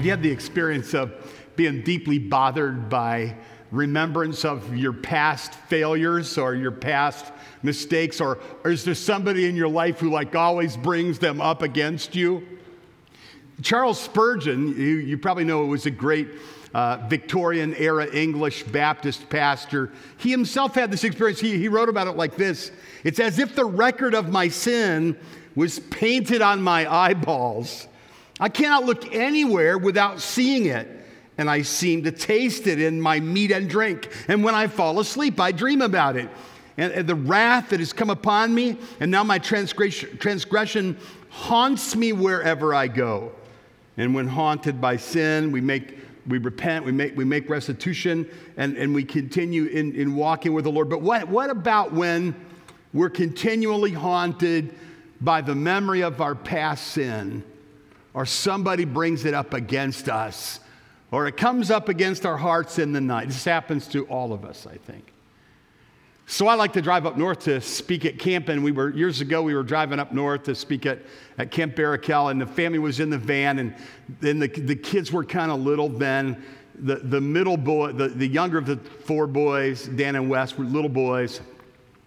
Have you had the experience of being deeply bothered by remembrance of your past failures or your past mistakes? Or, or is there somebody in your life who, like, always brings them up against you? Charles Spurgeon, you, you probably know, was a great uh, Victorian era English Baptist pastor. He himself had this experience. He, he wrote about it like this It's as if the record of my sin was painted on my eyeballs. I cannot look anywhere without seeing it. And I seem to taste it in my meat and drink. And when I fall asleep, I dream about it. And, the wrath that has come upon me, and now my transgression, transgression haunts me wherever I go. And when haunted by sin, we make we repent, we make, we make restitution, and, and we continue in, in walking with the Lord. But what, what about when we're continually haunted by the memory of our past sin, or somebody brings it up against us, or it comes up against our hearts in the night? This happens to all of us, I think. So I like to drive up north to speak at camp, and we were years ago we were driving up north to speak at, at Camp Barakel, and the family was in the van, and then the, the kids were kind of little then. The, the middle boy, the, the younger of the four boys, Dan and Wes, were little boys.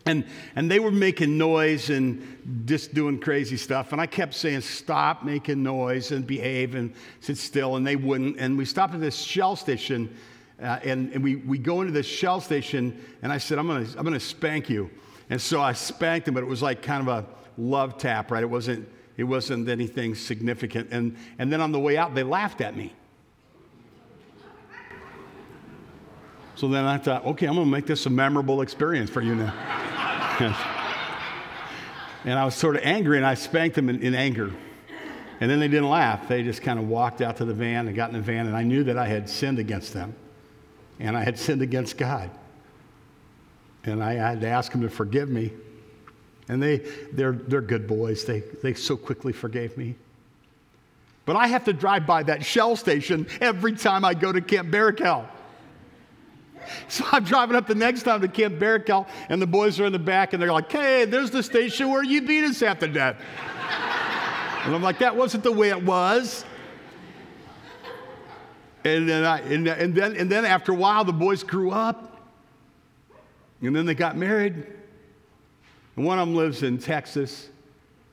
And, and they were making noise and just doing crazy stuff. And I kept saying, stop making noise and behave and sit still. And they wouldn't. And we stopped at this shell station uh, and, and we, we go into this shell station, and I said, I'm going to I'm gonna spank you. And so I spanked him, but it was like kind of a love tap, right? It wasn't, it wasn't anything significant. And, and then on the way out, they laughed at me. So then I thought, okay, I'm going to make this a memorable experience for you now. and I was sort of angry, and I spanked them in, in anger. And then they didn't laugh. They just kind of walked out to the van and got in the van, and I knew that I had sinned against them and I had sinned against God. And I had to ask them to forgive me. And they, they're, they're good boys. They, they so quickly forgave me. But I have to drive by that shell station every time I go to Camp Barakel. So I'm driving up the next time to Camp Barakel, and the boys are in the back, and they're like, hey, there's the station where you beat us after that. and I'm like, that wasn't the way it was. And then, I, and, and, then, and then after a while, the boys grew up. And then they got married. And one of them lives in Texas,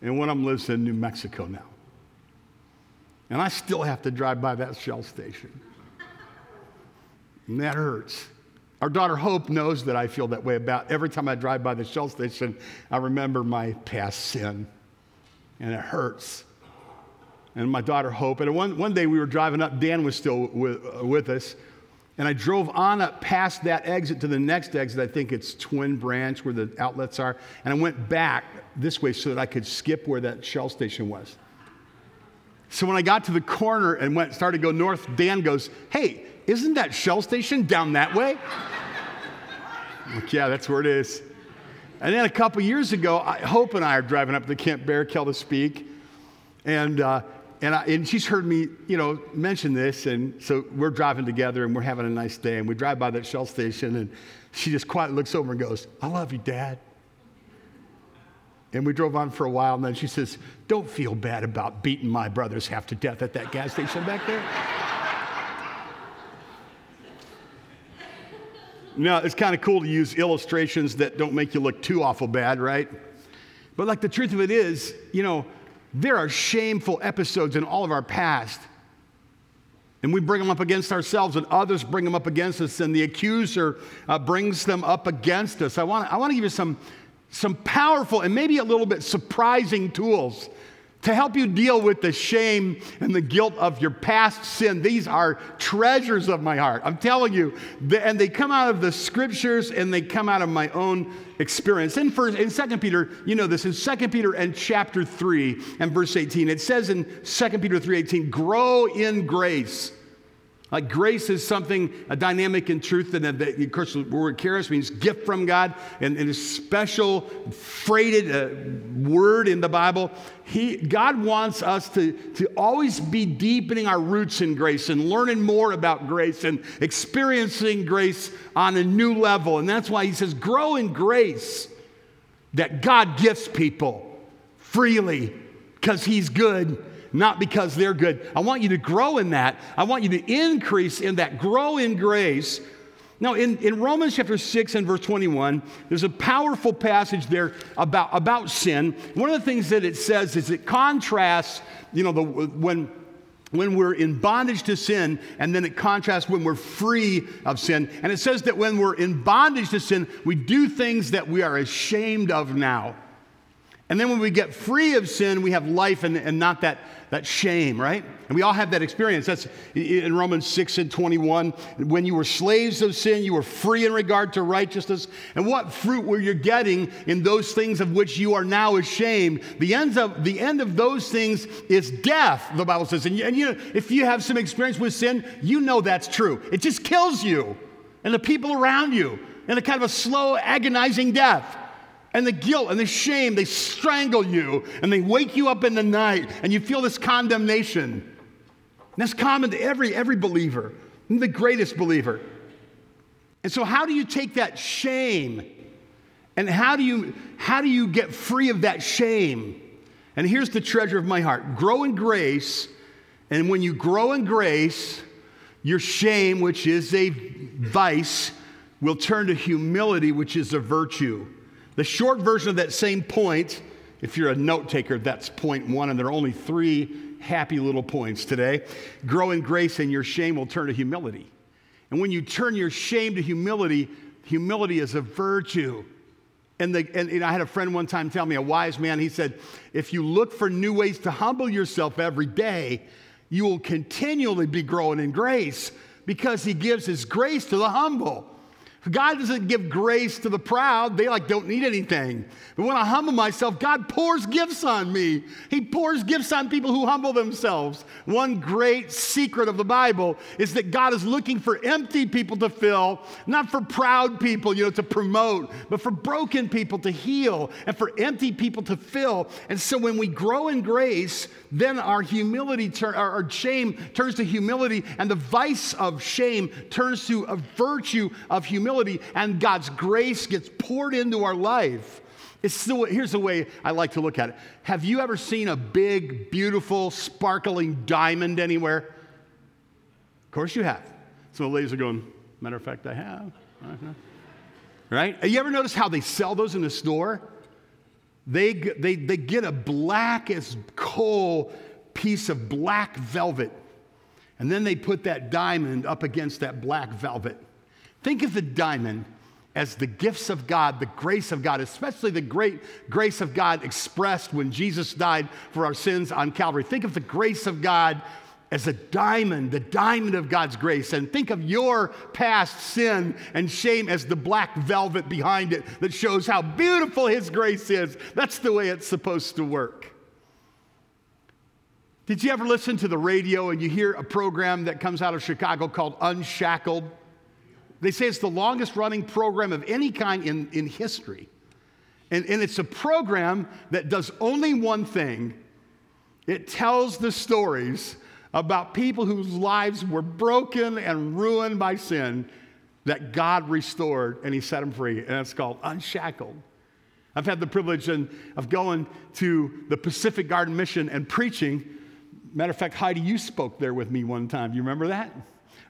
and one of them lives in New Mexico now. And I still have to drive by that shell station. And that hurts. Our daughter Hope knows that I feel that way about every time I drive by the shell station, I remember my past sin. And it hurts and my daughter Hope. And one, one day we were driving up, Dan was still with, uh, with us, and I drove on up past that exit to the next exit. I think it's Twin Branch where the outlets are. And I went back this way so that I could skip where that shell station was. So when I got to the corner and went started to go north, Dan goes, Hey, isn't that shell station down that way? Like, yeah, that's where it is. And then a couple years ago, Hope and I are driving up to Camp Barakel to speak. And uh, and, I, and she's heard me, you know, mention this, and so we're driving together and we're having a nice day, and we drive by that shell station, and she just quietly looks over and goes, "I love you, Dad." And we drove on for a while, and then she says, "Don't feel bad about beating my brothers half to death at that gas station back there." Now it's kind of cool to use illustrations that don't make you look too awful bad, right? But like the truth of it is, you know there are shameful episodes in all of our past. And we bring them up against ourselves, and others bring them up against us, and the accuser uh, brings them up against us. I want, I want to give you some, some powerful and maybe a little bit surprising tools to help you deal with the shame and the guilt of your past sin. These are treasures of my heart. I'm telling you. And they come out of the scriptures and they come out of my own experience. In, first, in 2 Peter, you know this, in 2 Peter and chapter 3 and verse 18, it says in 2 Peter 3.18, grow in grace like grace is something, a dynamic in truth, and of course the word charis means gift from God, and, and a special freighted uh, word in the Bible. He, God wants us to, to always be deepening our roots in grace and learning more about grace and experiencing grace on a new level. And that's why he says, grow in grace that God gifts people freely because he's good not because they're good. I want you to grow in that. I want you to increase in that, grow in grace. Now, in, in Romans chapter 6 and verse 21, there's a powerful passage there about, about sin. One of the things that it says is it contrasts, you know, the, when when we're in bondage to sin, and then it contrasts when we're free of sin. And it says that when we're in bondage to sin, we do things that we are ashamed of now. And then when we get free of sin, we have life and, and not that, that shame, right? And we all have that experience. That's in Romans 6 and 21. When you were slaves of sin, you were free in regard to righteousness. And what fruit were you getting in those things of which you are now ashamed? The, ends of, the end of those things is death, the Bible says. And, and you know, if you have some experience with sin, you know that's true. It just kills you and the people around you in a kind of a slow, agonizing death and the guilt and the shame, they strangle you and they wake you up in the night and you feel this condemnation. And that's common to every, every believer, the greatest believer. And so, how do you take that shame and how do you, how do you get free of that shame? And here's the treasure of my heart grow in grace. And when you grow in grace, your shame, which is a vice, will turn to humility, which is a virtue. The short version of that same point, if you're a note taker, that's point one, and there are only three happy little points today. Grow in grace, and your shame will turn to humility. And when you turn your shame to humility, humility is a virtue. And, the, and, and, I had a friend one time tell me, a wise man, he said, if you look for new ways to humble yourself every day, you will continually be growing in grace because he gives his grace to the humble. God doesn't give grace to the proud. They like don't need anything. But when I humble myself, God pours gifts on me. He pours gifts on people who humble themselves. One great secret of the Bible is that God is looking for empty people to fill, not for proud people, you know, to promote, but for broken people to heal and for empty people to fill. And so when we grow in grace, then our humility, tur- our shame turns to humility, and the vice of shame turns to a virtue of humility humility, and God's grace gets poured into our life. It's the way, here's the way I like to look at it. Have you ever seen a big, beautiful, sparkling diamond anywhere? Of course you have. So the ladies are going, matter of fact, I have. Uh-huh. Right? You ever noticed how they sell those in the store? They, they, they get a black as coal piece of black velvet, and then they put that diamond up against that black velvet. Think of the diamond as the gifts of God, the grace of God, especially the great grace of God expressed when Jesus died for our sins on Calvary. Think of the grace of God as a diamond, the diamond of God's grace. And think of your past sin and shame as the black velvet behind it that shows how beautiful His grace is. That's the way it's supposed to work. Did you ever listen to the radio and you hear a program that comes out of Chicago called Unshackled? They say it's the longest running program of any kind in, in history. And, and it's a program that does only one thing it tells the stories about people whose lives were broken and ruined by sin that God restored and He set them free. And it's called Unshackled. I've had the privilege of going to the Pacific Garden Mission and preaching. Matter of fact, Heidi, you spoke there with me one time. Do you remember that?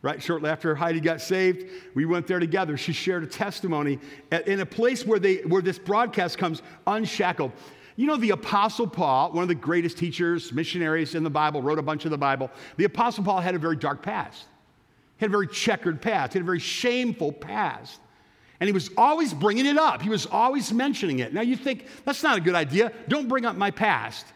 Right? Shortly after Heidi got saved, we went there together. She shared a testimony in a place where, they, where this broadcast comes unshackled. You know, the Apostle Paul, one of the greatest teachers, missionaries in the Bible, wrote a bunch of the Bible. The Apostle Paul had a very dark past, he had a very checkered past, he had a very shameful past. And he was always bringing it up. He was always mentioning it. Now you think, that's not a good idea. Don't bring up my past.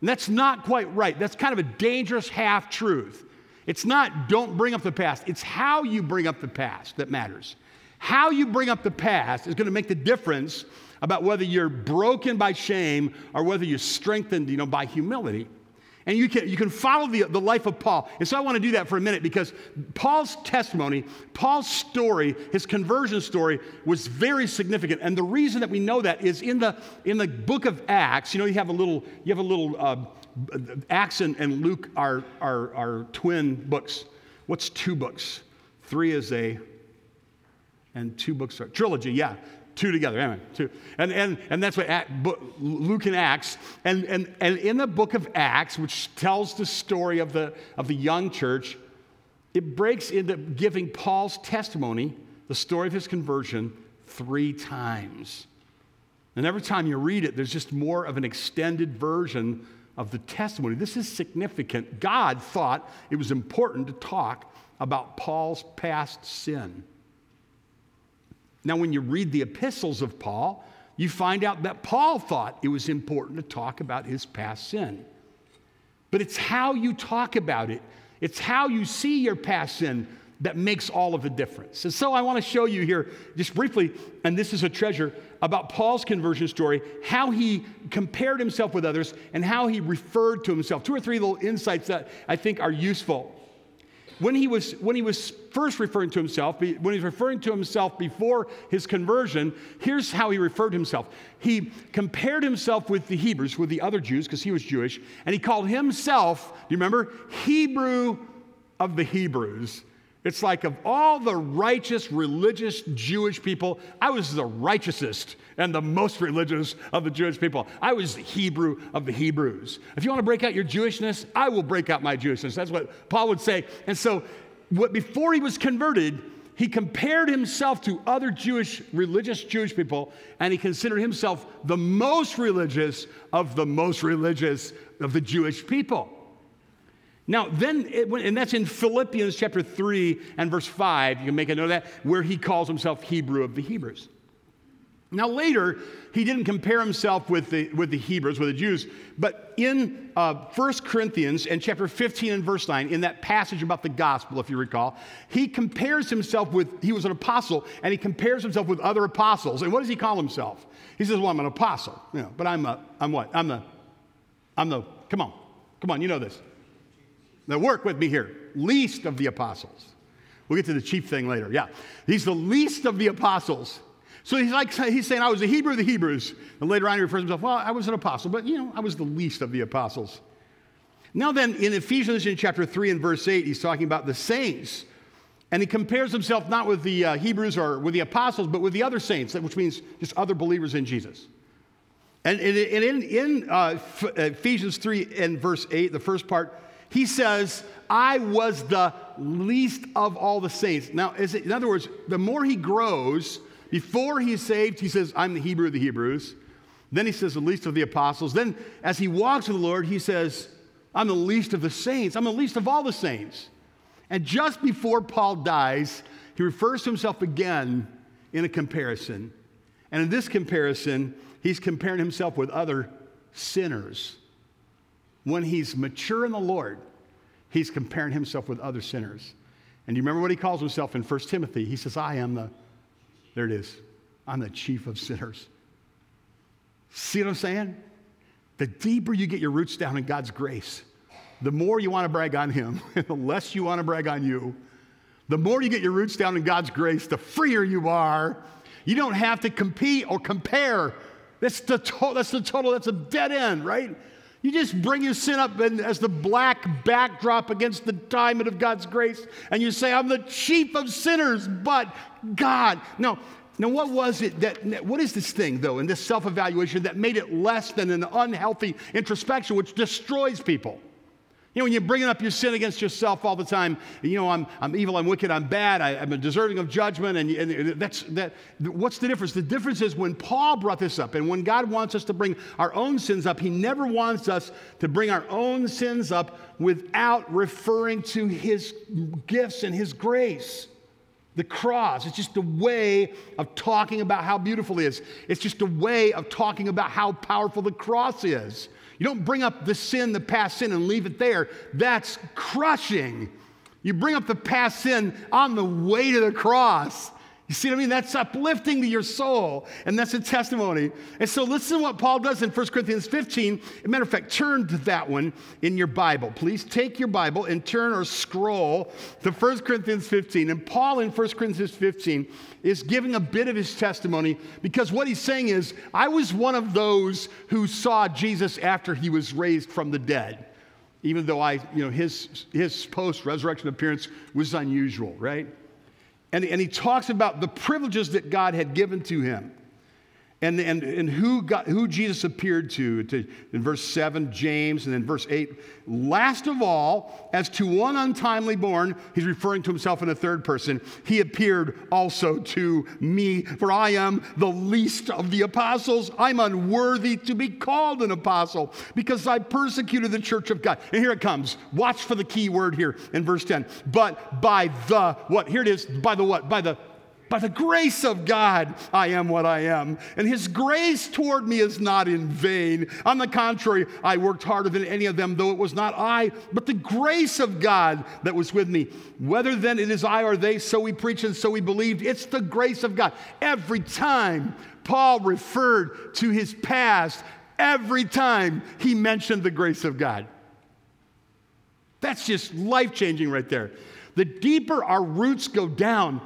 And that's not quite right. That's kind of a dangerous half truth. It's not don't bring up the past, it's how you bring up the past that matters. How you bring up the past is going to make the difference about whether you're broken by shame or whether you're strengthened you know, by humility. And you can, you can follow the, the life of Paul. And so I want to do that for a minute because Paul's testimony, Paul's story, his conversion story was very significant. And the reason that we know that is in the, in the book of Acts, you know, you have a little, you have a little uh, Acts and, and Luke are, are, are twin books. What's two books? Three is a, and two books are, trilogy, yeah. two together. Anyway, two. And, and, and that's what Luke and Acts. And, and, and in the book of Acts, which tells the story of the, of the young church, it breaks into giving Paul's testimony, the story of his conversion, three times. And every time you read it, there's just more of an extended version of the testimony. This is significant. God thought it was important to talk about Paul's past sin. Now, when you read the epistles of Paul, you find out that Paul thought it was important to talk about his past sin. But it's how you talk about it, it's how you see your past sin that makes all of the difference. And so I want to show you here, just briefly, and this is a treasure, about Paul's conversion story, how he compared himself with others, and how he referred to himself. Two or three little insights that I think are useful when he was when he was first referring to himself when he's referring to himself before his conversion here's how he referred to himself he compared himself with the hebrews with the other jews because he was jewish and he called himself do you remember hebrew of the hebrews it's like of all the righteous, religious Jewish people, I was the righteousest and the most religious of the Jewish people. I was the Hebrew of the Hebrews. If you want to break out your Jewishness, I will break out my Jewishness. That's what Paul would say. And so, what, before he was converted, he compared himself to other Jewish, religious Jewish people, and he considered himself the most religious of the most religious of the Jewish people. Now, then, it, and that's in Philippians chapter 3 and verse 5. You can make a note of that, where he calls himself Hebrew of the Hebrews. Now, later, he didn't compare himself with the, with the Hebrews, with the Jews, but in uh, 1 Corinthians and chapter 15 and verse 9, in that passage about the gospel, if you recall, he compares himself with, he was an apostle, and he compares himself with other apostles. And what does he call himself? He says, Well, I'm an apostle, you know, but I'm, a, I'm what? I'm the, I'm the, come on, come on, you know this. Now, work with me here. Least of the apostles. We'll get to the chief thing later. Yeah. He's the least of the apostles. So he's like he's saying, I was a Hebrew of the Hebrews. And later on he refers to himself, well, I was an apostle, but you know, I was the least of the apostles. Now then, in Ephesians in chapter 3 and verse 8, he's talking about the saints. And he compares himself not with the uh, Hebrews or with the apostles, but with the other saints, which means just other believers in Jesus. And, and in, in uh, Ephesians 3 and verse 8, the first part, he says, I was the least of all the saints. Now, it, in other words, the more he grows, before he's saved, he says, I'm the Hebrew of the Hebrews. Then he says, the least of the apostles. Then, as he walks with the Lord, he says, I'm the least of the saints. I'm the least of all the saints. And just before Paul dies, he refers to himself again in a comparison. And in this comparison, he's comparing himself with other sinners when he's mature in the Lord, he's comparing himself with other sinners. And you remember what he calls himself in 1 Timothy? He says, I am the, there it is, I'm the chief of sinners. See what I'm saying? The deeper you get your roots down in God's grace, the more you want to brag on Him, and the less you want to brag on you. The more you get your roots down in God's grace, the freer you are. You don't have to compete or compare. That's the, to- that's the total, that's a dead end, right? You just bring your sin up as the black backdrop against the diamond of God's grace, and you say, I'm the chief of sinners, but God. Now, now what was it that, what is this thing, though, in this self evaluation that made it less than an unhealthy introspection, which destroys people? You know, when you're bringing up your sin against yourself all the time, you know, I'm, I'm evil, I'm wicked, I'm bad, I, am deserving of judgment, and, and that's that. What's the difference? The difference is when Paul brought this up, and when God wants us to bring our own sins up, He never wants us to bring our own sins up without referring to His gifts and His grace. The cross, it's just a way of talking about how beautiful it is. It's just a way of talking about how powerful the cross is. You don't bring up the sin, the past sin, and leave it there. That's crushing. You bring up the past sin on the way to the cross. You see what I mean? That's uplifting to your soul, and that's a testimony. And so, listen to what Paul does in 1 Corinthians 15. As a matter of fact, turn to that one in your Bible. Please take your Bible and turn or scroll to 1 Corinthians 15. And Paul in 1 Corinthians 15 is giving a bit of his testimony because what he's saying is, I was one of those who saw Jesus after he was raised from the dead even though I, you know, his, his post resurrection appearance was unusual, right? And, and he talks about the privileges that God had given to him. And, and, and who, got, who Jesus appeared to, to, in verse 7, James, and then verse 8. Last of all, as to one untimely born, he's referring to himself in the third person, he appeared also to me, for I am the least of the apostles. I'm unworthy to be called an apostle because I persecuted the church of God. And here it comes. Watch for the key word here in verse 10. But by the, what? Here it is. By the what? By the by the grace of God, I am what I am. And his grace toward me is not in vain. On the contrary, I worked harder than any of them, though it was not I, but the grace of God that was with me. Whether then it is I or they, so we preach and so we believed. It's the grace of God. Every time Paul referred to his past, every time he mentioned the grace of God. That's just life changing right there. The deeper our roots go down,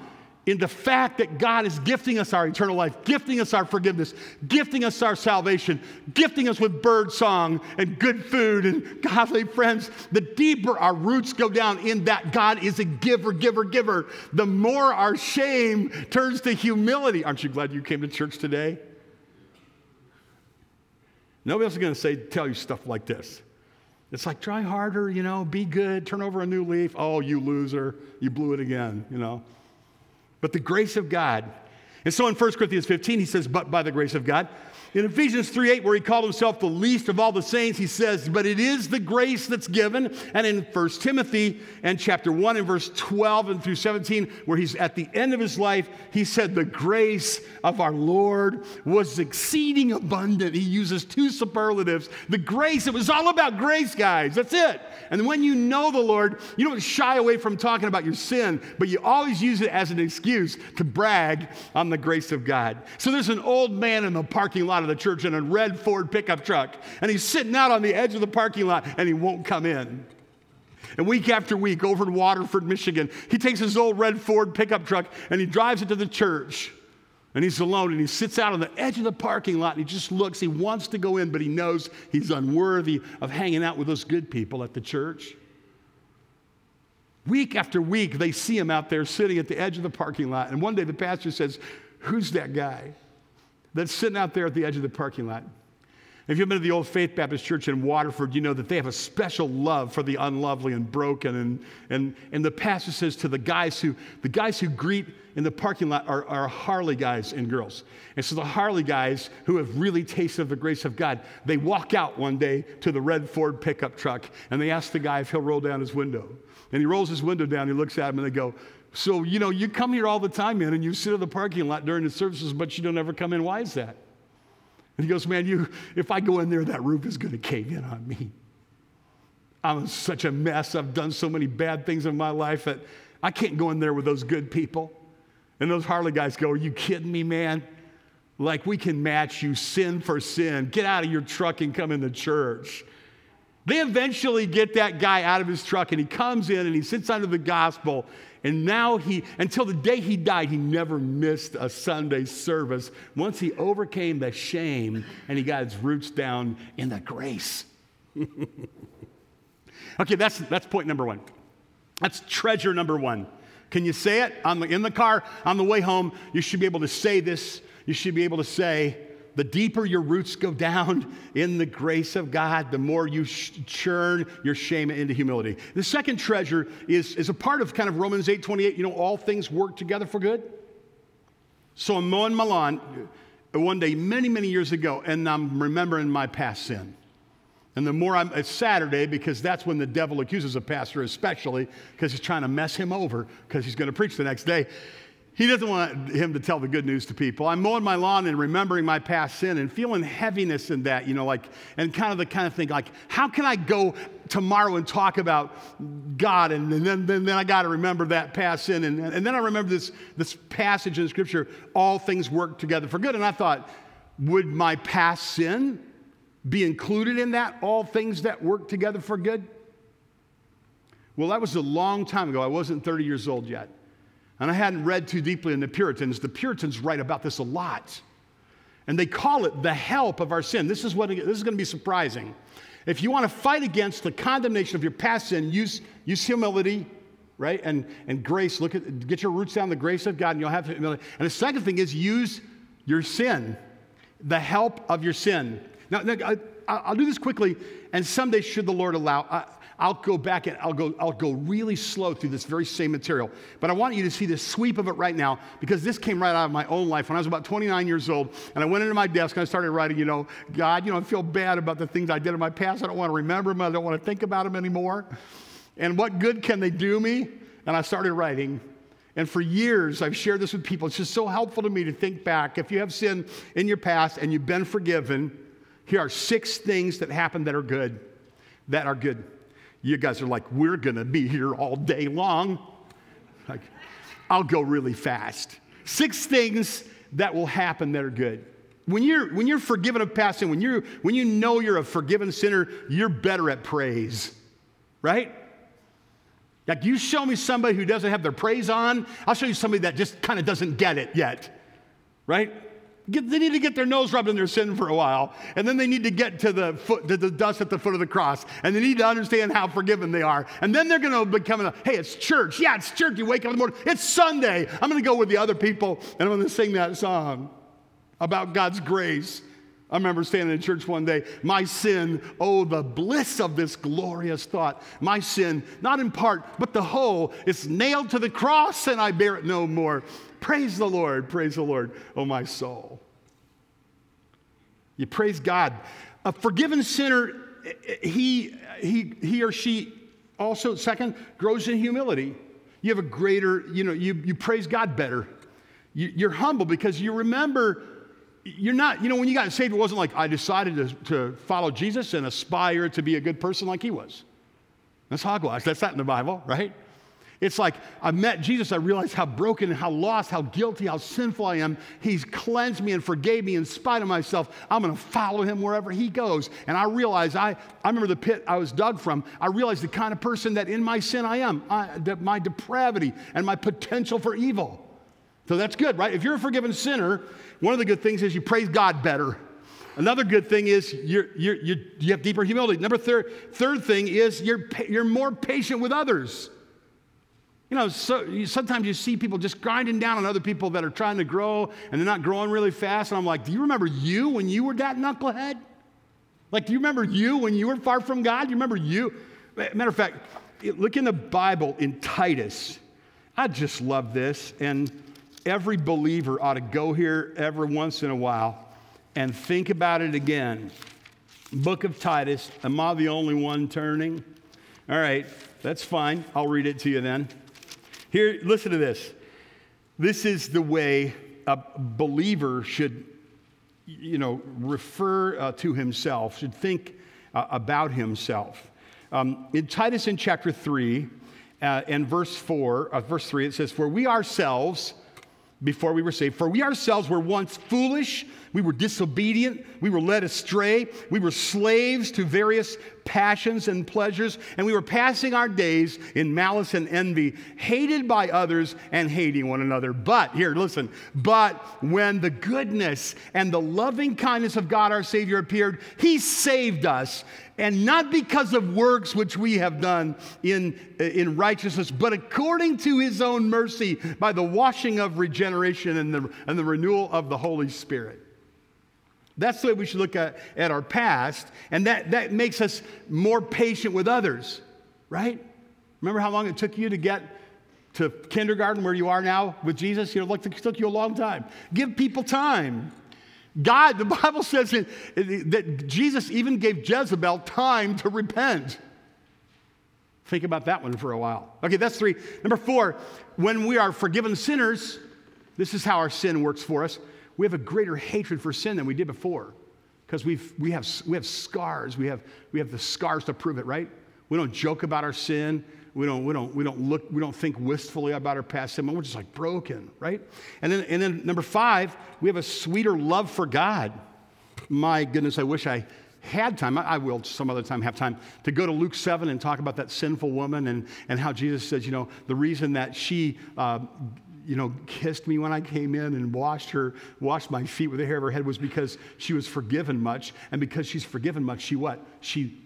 in the fact that God is gifting us our eternal life, gifting us our forgiveness, gifting us our salvation, gifting us with bird song and good food and godly friends, the deeper our roots go down in that God is a giver, giver, giver, the more our shame turns to humility. Aren't you glad you came to church today? Nobody else is going to say, tell you stuff like this. It's like, try harder, you know, be good, turn over a new leaf. Oh, you loser, you blew it again, you know but the grace of God. And so in 1 Corinthians 15, he says, But by the grace of God. In Ephesians 3 8, where he called himself the least of all the saints, he says, But it is the grace that's given. And in 1 Timothy and chapter 1 and verse 12 and through 17, where he's at the end of his life, he said, The grace of our Lord was exceeding abundant. He uses two superlatives. The grace, it was all about grace, guys. That's it. And when you know the Lord, you don't shy away from talking about your sin, but you always use it as an excuse to brag on the grace of God. So there's an old man in the parking lot of the church in a red Ford pickup truck, and he's sitting out on the edge of the parking lot and he won't come in. And week after week, over in Waterford, Michigan, he takes his old red Ford pickup truck and he drives it to the church. And he's alone and he sits out on the edge of the parking lot and he just looks. He wants to go in, but he knows he's unworthy of hanging out with those good people at the church. Week after week, they see him out there sitting at the edge of the parking lot. And one day the pastor says, Who's that guy? That's sitting out there at the edge of the parking lot. If you've been to the Old Faith Baptist Church in Waterford, you know that they have a special love for the unlovely and broken. And, and, and the pastor says to the guys who, the guys who greet in the parking lot are, are Harley guys and girls. And so the Harley guys who have really tasted the grace of God, they walk out one day to the red Ford pickup truck and they ask the guy if he'll roll down his window. And he rolls his window down, he looks at him and they go, so, you know, you come here all the time, man, and you sit in the parking lot during the services, but you don't ever come in. Why is that? And he goes, Man, you, if I go in there, that roof is going to cave in on me. I'm such a mess. I've done so many bad things in my life that I can't go in there with those good people. And those Harley guys go, Are you kidding me, man? Like we can match you sin for sin. Get out of your truck and come in the church. They eventually get that guy out of his truck and he comes in and he sits under the gospel and now he, until the day he died, he never missed a Sunday service. Once he overcame the shame and he got his roots down in the grace. okay, that's, that's point number one. That's treasure number one. Can you say it on the, in the car on the way home? You should be able to say this. You should be able to say, the deeper your roots go down in the grace of God, the more you churn your shame into humility. The second treasure is, is a part of kind of Romans 8 28. You know, all things work together for good. So I'm mowing my lawn uh, one day, many, many years ago, and I'm remembering my past sin. And the more I'm, it's Saturday because that's when the devil accuses a pastor, especially because he's trying to mess him over because he's going to preach the next day. He doesn't want him to tell the good news to people. I'm mowing my lawn and remembering my past sin and feeling heaviness in that, you know, like, and kind of the kind of thing, like, how can I go tomorrow and talk about God? And, and then, then, then, I got to remember that past sin. And, and then I remember this, this passage in Scripture, all things work together for good. And I thought, would my past sin be included in that, all things that work together for good? Well, that was a long time ago. I wasn't 30 years old yet. And I hadn't read too deeply in the Puritans. The Puritans write about this a lot. And they call it the help of our sin. This is, what, this is going to be surprising. If you want to fight against the condemnation of your past sin, use, use humility, right? And, and grace. Look at, get your roots down the grace of God, and you'll have humility. And the second thing is use your sin. the help of your sin. Now, now I, will do this quickly, and someday, should the Lord allow, I, I'll go back and I'll go, I'll go really slow through this very same material. But I want you to see the sweep of it right now because this came right out of my own life when I was about 29 years old. And I went into my desk and I started writing, you know, God, you know, I feel bad about the things I did in my past. I don't want to remember them. I don't want to think about them anymore. And what good can they do me? And I started writing. And for years, I've shared this with people. It's just so helpful to me to think back. If you have sin in your past and you've been forgiven, here are six things that happened that are good. That are good. You guys are like, we're going to be here all day long. Like, I'll go really fast. Six things that will happen that are good. When you're, when you're forgiven of past sin, when, you when you know you're a forgiven sinner, you're better at praise, right? Like, you show me somebody who doesn't have their praise on, I'll show you somebody that just kind of doesn't get it yet, right? Get, they need to get their nose rubbed in their sin for a while, and then they need to get to the foot, to the dust at the foot of the cross, and they need to understand how forgiven they are, and then they're going to become a, hey, it's church, yeah, it's church. You wake up in the morning, it's Sunday. I'm going to go with the other people, and I'm going to sing that song about God's grace. I remember standing in church one day, my sin, oh, the bliss of this glorious thought. My sin, not in part, but the whole, is nailed to the cross, and I bear it no more. Praise the Lord, praise the Lord, oh my soul. You praise God. A forgiven sinner, he, he, he or she also, second, grows in humility. You have a greater, you know, you, you praise God better. You, you're humble because you remember you're not, you know, when you got saved, it wasn't like I decided to, to follow Jesus and aspire to be a good person like he was. That's hogwash. That's not in the Bible, right? It's like I met Jesus, I realized how broken and how lost, how guilty, how sinful I am. He's cleansed me and forgave me in spite of myself. I'm going to follow him wherever he goes. And I realized, I, I remember the pit I was dug from. I realized the kind of person that in my sin I am, I, my depravity and my potential for evil. So that's good, right? If you're a forgiven sinner, one of the good things is you praise God better. Another good thing is you're, you're, you're, you have deeper humility. Number third, third thing is you're, you're more patient with others. You know, so, you, sometimes you see people just grinding down on other people that are trying to grow and they're not growing really fast. And I'm like, do you remember you when you were that knucklehead? Like, do you remember you when you were far from God? Do you remember you? Matter of fact, look in the Bible in Titus. I just love this. And every believer ought to go here every once in a while and think about it again. Book of Titus. Am I the only one turning? All right, that's fine. I'll read it to you then. Here, listen to this. This is the way a believer should, you know, refer uh, to himself, should think uh, about himself. Um, in Titus in chapter 3 uh, and verse 4, uh, verse 3, it says, For we ourselves, before we were saved, for we ourselves were once foolish we were disobedient. We were led astray. We were slaves to various passions and pleasures. And we were passing our days in malice and envy, hated by others and hating one another. But, here, listen, but when the goodness and the loving kindness of God our Savior appeared, He saved us. And not because of works which we have done in, uh, in righteousness, but according to his own mercy by the washing of regeneration and the, and the renewal of the Holy Spirit. That's the way we should look at, at our past, and that, that makes us more patient with others, right? Remember how long it took you to get to kindergarten where you are now with Jesus? You know, it took you a long time. Give people time. God, the Bible says that Jesus even gave Jezebel time to repent. Think about that one for a while. Okay, that's three. Number four, when we are forgiven sinners, this is how our sin works for us we have a greater hatred for sin than we did before because we we, have, we have scars. We have, we have the scars to prove it, right? We don't joke about our sin. We don't, we don't, we don't look, we don't think wistfully about our past sin. We're just like broken, right? And then, and then number five, we have a sweeter love for God. My goodness, I wish I had time, I will some other time have time to go to Luke 7 and talk about that sinful woman and, and how Jesus says, you know, the reason that she uh, you know, kissed me when I came in and washed her, washed my feet with the hair of her head was because she was forgiven much. And because she's forgiven much, she what? She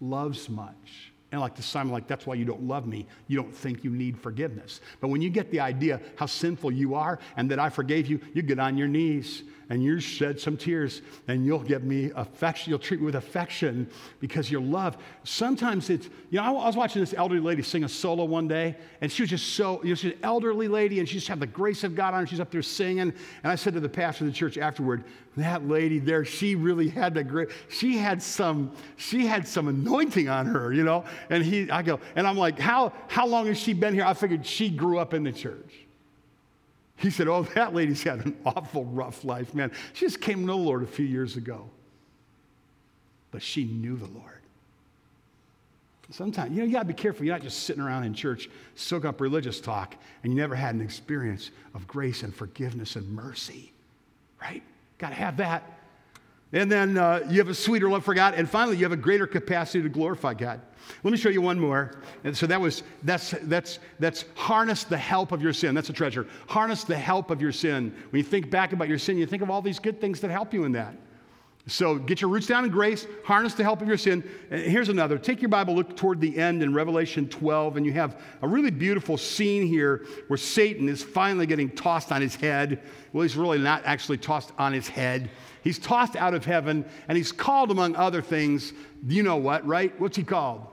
loves much. And like the Simon, like, that's why you don't love me. You don't think you need forgiveness. But when you get the idea how sinful you are and that I forgave you, you get on your knees and you shed some tears and you'll give me affection. You'll treat me with affection because you're love. Sometimes it's, you know, I was watching this elderly lady sing a solo one day and she was just so, you know, she's an elderly lady and she just had the grace of God on her. She's up there singing. And I said to the pastor of the church afterward, that lady there, she really had the great, she had some, she had some anointing on her, you know? And he, I go, and I'm like, how, how long has she been here? I figured she grew up in the church. He said, Oh, that lady's had an awful rough life, man. She just came to the Lord a few years ago. But she knew the Lord. Sometimes, you know, you gotta be careful. You're not just sitting around in church, soak up religious talk, and you never had an experience of grace and forgiveness and mercy, right? Gotta have that. And then uh, you have a sweeter love for God. And finally, you have a greater capacity to glorify God. Let me show you one more. And so that was that's that's that's harness the help of your sin. That's a treasure. Harness the help of your sin. When you think back about your sin, you think of all these good things that help you in that. So get your roots down in grace, harness the help of your sin. Here's another. Take your Bible, look toward the end in Revelation 12, and you have a really beautiful scene here where Satan is finally getting tossed on his head. Well, he's really not actually tossed on his head. He's tossed out of heaven, and he's called, among other things, you know what, right? What's he called?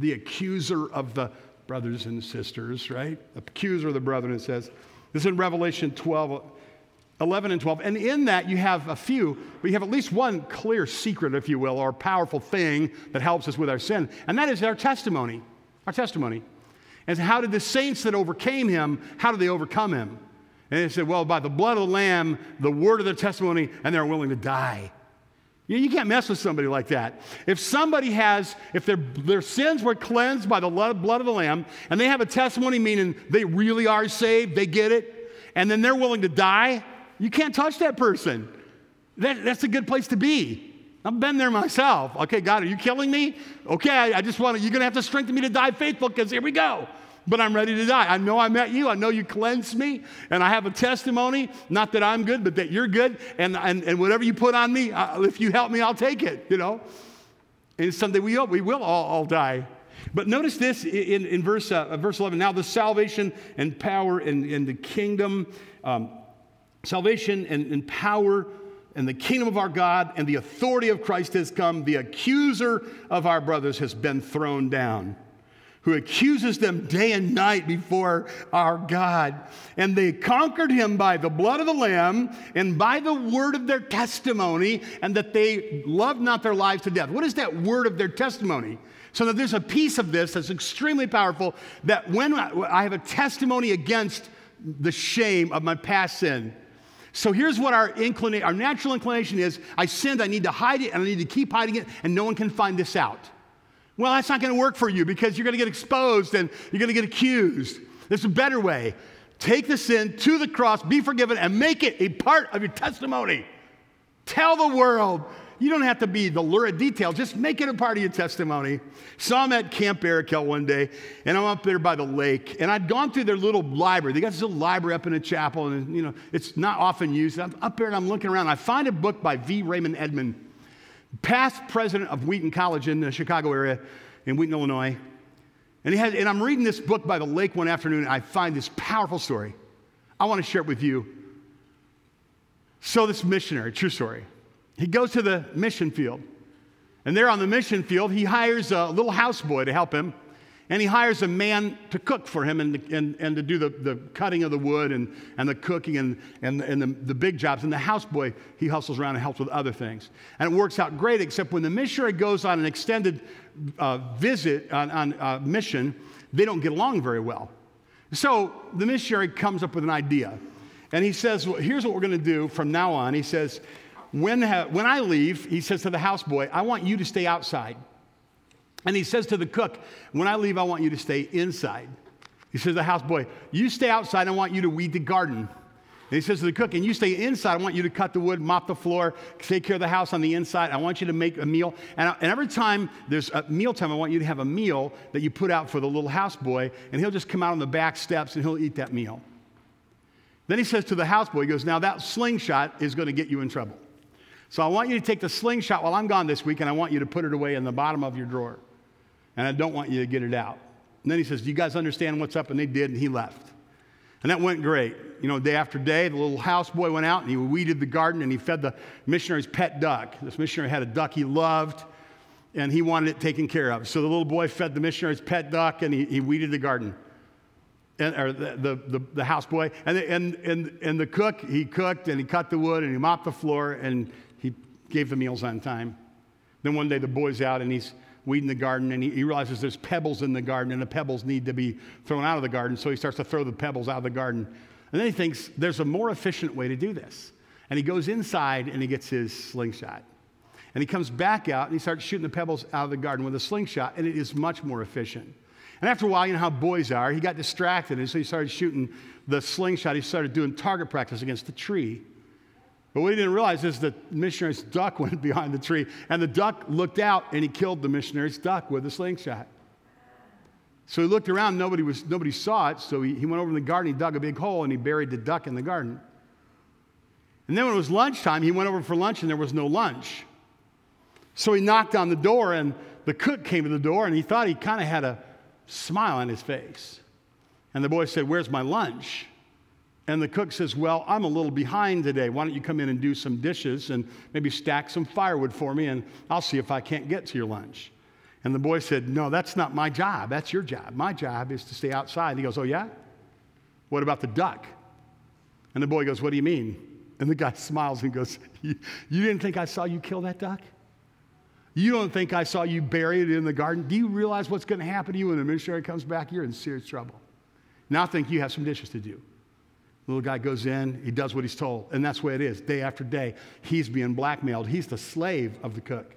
the accuser of the brothers and sisters, right? Accuser of the brethren, it says. This is in Revelation 12, 11 and 12. And in that, you have a few, but you have at least one clear secret, if you will, or powerful thing that helps us with our sin. And that is our testimony. Our testimony. And how did the saints that overcame him, how did they overcome him? And they said, well, by the blood of the Lamb, the word of their testimony, and they're willing to die. You can't mess with somebody like that. If somebody has, if their, their sins were cleansed by the blood of the Lamb, and they have a testimony meaning they really are saved, they get it, and then they're willing to die, you can't touch that person. That, that's a good place to be. I've been there myself. Okay, God, are you killing me? Okay, I, I just want to, you're going to have to strengthen me to die faithful because here we go but I'm ready to die. I know I met you. I know you cleansed me. And I have a testimony, not that I'm good, but that you're good. And, and, and whatever you put on me, uh, if you help me, I'll take it, you know. And someday we, we will all, all die. But notice this in, in verse, uh, verse 11. Now, the salvation and power and, and the kingdom, um, salvation and, and power and the kingdom of our God and the authority of Christ has come. The accuser of our brothers has been thrown down who accuses them day and night before our God. And they conquered him by the blood of the Lamb and by the word of their testimony, and that they loved not their lives to death. What is that word of their testimony? So that there's a piece of this that's extremely powerful that when I have a testimony against the shame of my past sin, so here's what our inclination, our natural inclination is I sinned, I need to hide it, and I need to keep hiding it, and no one can find this out. Well, that's not going to work for you because you're going to get exposed and you're going to get accused. There's a better way. Take the sin to the cross, be forgiven, and make it a part of your testimony. Tell the world. You don't have to be the lurid detail, just make it a part of your testimony. So I'm at Camp Barakel one day, and I'm up there by the lake, and I'd gone through their little library. They got this little library up in the chapel, and you know, it's not often used. I'm up there and I'm looking around. I find a book by V. Raymond Edman, past president of Wheaton College in the Chicago area, in Wheaton, Illinois. And, he had, and I'm reading this book by the lake one afternoon, and I find this powerful story. I want to share it with you. So, this missionary, true story, he goes to the mission field. And there on the mission field, he hires a little houseboy to help him and he hires a man to cook for him and, and, and to do the, the cutting of the wood and, and the cooking and, and, and the, the big jobs. And the houseboy, he hustles around and helps with other things. And it works out great, except when the missionary goes on an extended uh, visit, on, on uh, mission, they don't get along very well. So the missionary comes up with an idea. And he says, well, here's what we're going to do from now on. He says, when, ha- when I leave, he says to the houseboy, I want you to stay outside. And he says to the cook, When I leave, I want you to stay inside. He says to the houseboy, You stay outside, I want you to weed the garden. And he says to the cook, And you stay inside, I want you to cut the wood, mop the floor, take care of the house on the inside. I want you to make a meal. And, uh, and every time there's a meal time, I want you to have a meal that you put out for the little houseboy, and he'll just come out on the back steps and he'll eat that meal. Then he says to the houseboy, He goes, Now that slingshot is going to get you in trouble. So I want you to take the slingshot while I'm gone this week, and I want you to put it away in the bottom of your drawer and I don't want you to get it out. And then he says, Do you guys understand what's up? And they did, and he left. And that went great. You know, day after day, the little houseboy went out and he weeded the garden and he fed the missionary's pet duck. This missionary had a duck he loved and he wanted it taken care of. So the little boy fed the missionary's pet duck and he, he weeded the garden. And, or the, the, the, the houseboy. And, and, and, and the cook, he cooked and he cut the wood and he mopped the floor and gave the meals on time. Then one day the boy's out and he's weeding the garden and he, he, realizes there's pebbles in the garden and the pebbles need to be thrown out of the garden. So he starts to throw the pebbles out of the garden. And then he thinks there's a more efficient way to do this. And he goes inside and he gets his slingshot. And he comes back out and he starts shooting the pebbles out of the garden with a slingshot, and it is much more efficient. And after a while, you know how boys are, he got distracted, and so he started shooting the slingshot. He started doing target practice against the tree. But what he didn't realize is the missionary's duck went behind the tree, and the duck looked out and he killed the missionary's duck with a slingshot. So he looked around, nobody, was, nobody saw it, so he, he went over in the garden, he dug a big hole, and he buried the duck in the garden. And then when it was lunchtime, he went over for lunch, and there was no lunch. So he knocked on the door, and the cook came to the door, and he thought he kind of had a smile on his face. And the boy said, Where's my lunch? And the cook says, Well, I'm a little behind today. Why don't you come in and do some dishes and maybe stack some firewood for me, and I'll see if I can't get to your lunch. And the boy said, No, that's not my job. That's your job. My job is to stay outside. He goes, Oh, yeah? What about the duck? And the boy goes, What do you mean? And the guy smiles and goes, You, you didn't think I saw you kill that duck? You don't think I saw you bury it in the garden? Do you realize what's going to happen to you when the missionary comes back? You're in serious trouble. Now I think you have some dishes to do. Little guy goes in, he does what he's told, and that's the way it is. Day after day, he's being blackmailed. He's the slave of the cook.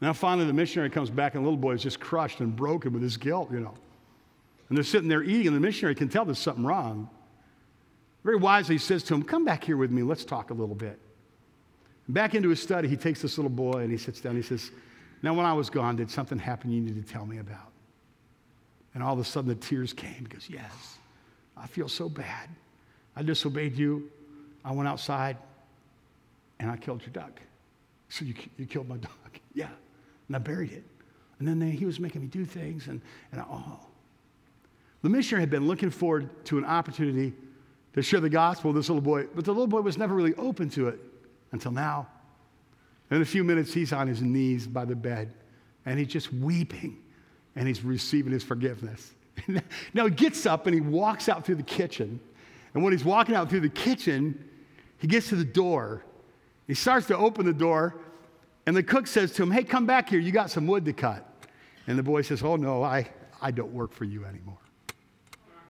Now, finally, the missionary comes back, and the little boy is just crushed and broken with his guilt, you know. And they're sitting there eating, and the missionary can tell there's something wrong. Very wisely, he says to him, Come back here with me, let's talk a little bit. Back into his study, he takes this little boy and he sits down. He says, Now, when I was gone, did something happen you need to tell me about? And all of a sudden, the tears came. He goes, Yes, I feel so bad. I disobeyed you. I went outside and I killed your duck. So you, you killed my dog? Yeah. And I buried it. And then they, he was making me do things, and, and I, oh. The missionary had been looking forward to an opportunity to share the gospel with this little boy, but the little boy was never really open to it until now. In a few minutes, he's on his knees by the bed and he's just weeping and he's receiving his forgiveness. now he gets up and he walks out through the kitchen. And when he's walking out through the kitchen, he gets to the door. He starts to open the door, and the cook says to him, Hey, come back here. You got some wood to cut. And the boy says, Oh, no, I, I don't work for you anymore.